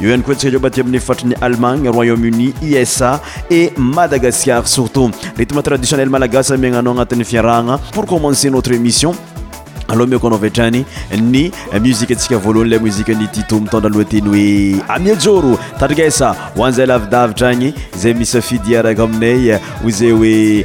Eo ihany koa antsika aty amin'ny faritry ny Allemagne, Royaume Uni, USA et Madagascar surtout. Rythme traditionnel malagasy amiagna anao agnatin'ny fiarahagna. Pour commencer notre émission, aleo omeko anao avy hatrany ny musique antsika voalohany, ilay musique an'i Tito mitondra lohateny hoe Amiha Joro. Tandrikesa ho an'izay lavidavitra agny, izay misafidy hiaraka aminay ho izay hoe.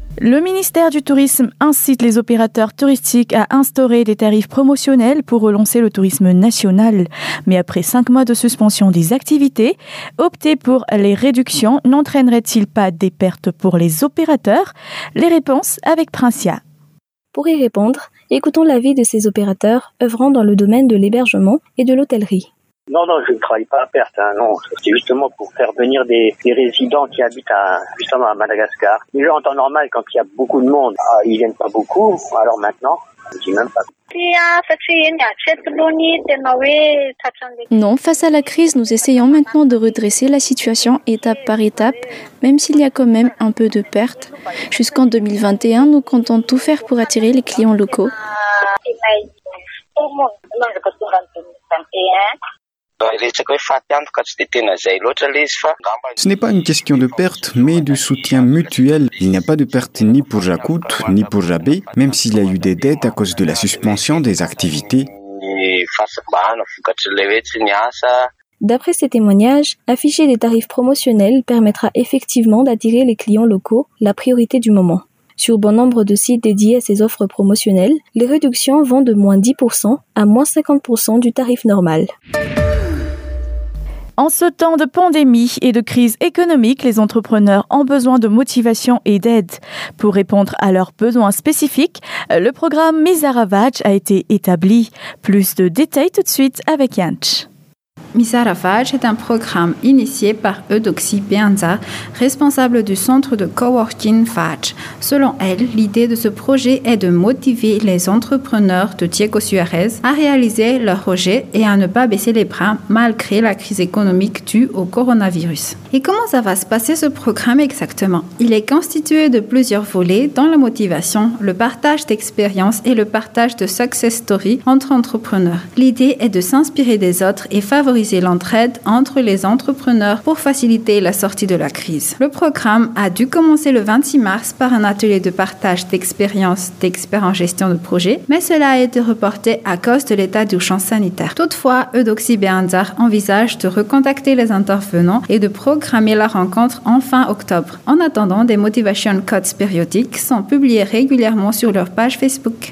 Le ministère du Tourisme incite les opérateurs touristiques à instaurer des tarifs promotionnels pour relancer le tourisme national. Mais après cinq mois de suspension des activités, opter pour les réductions n'entraînerait-il pas des pertes pour les opérateurs Les réponses avec Princia. Pour y répondre, écoutons l'avis de ces opérateurs œuvrant dans le domaine de l'hébergement et de l'hôtellerie. Non, non, je ne travaille pas à perte. Hein, non, c'est justement pour faire venir des, résidents qui habitent à, justement à Madagascar. Déjà, en temps normal, quand il y a beaucoup de monde, ils ah, ils viennent pas beaucoup. Alors maintenant, je dis même pas. Non, face à la crise, nous essayons maintenant de redresser la situation étape par étape, même s'il y a quand même un peu de perte. Jusqu'en 2021, nous comptons tout faire pour attirer les clients locaux. Euh, ce n'est pas une question de perte, mais du soutien mutuel. Il n'y a pas de perte ni pour Jacout, ni pour Jabé, même s'il y a eu des dettes à cause de la suspension des activités. D'après ces témoignages, afficher des tarifs promotionnels permettra effectivement d'attirer les clients locaux, la priorité du moment sur bon nombre de sites dédiés à ces offres promotionnelles, les réductions vont de moins 10% à moins 50% du tarif normal. En ce temps de pandémie et de crise économique, les entrepreneurs ont besoin de motivation et d'aide. Pour répondre à leurs besoins spécifiques, le programme Ravage a été établi. Plus de détails tout de suite avec Yanch. Misaraphage est un programme initié par Eudoxie Bianza, responsable du centre de coworking Faj. Selon elle, l'idée de ce projet est de motiver les entrepreneurs de Diego Suarez à réaliser leurs projets et à ne pas baisser les bras malgré la crise économique due au coronavirus. Et comment ça va se passer ce programme exactement Il est constitué de plusieurs volets dont la motivation, le partage d'expériences et le partage de success stories entre entrepreneurs. L'idée est de s'inspirer des autres et favoriser l'entraide entre les entrepreneurs pour faciliter la sortie de la crise. Le programme a dû commencer le 26 mars par un atelier de partage d'expériences d'experts en gestion de projet, mais cela a été reporté à cause de l'état du champ sanitaire. Toutefois, Eudoxy Beanzar envisage de recontacter les intervenants et de programmer la rencontre en fin octobre. En attendant, des motivation codes périodiques sont publiés régulièrement sur leur page Facebook.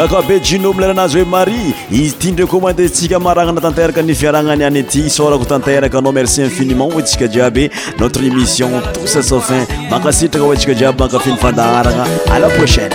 Kaka be Gino milaina anazy hoe Marie izy ity ndreo commande tsika maragna tanteraka ny fiaragnany any ity isaorako tanteraka anao merci infiniment ho antsika jiaby notre émission tous à sa fin mankasitraka ho antsika jiaby mankafy ny fandaharagna à la prochaine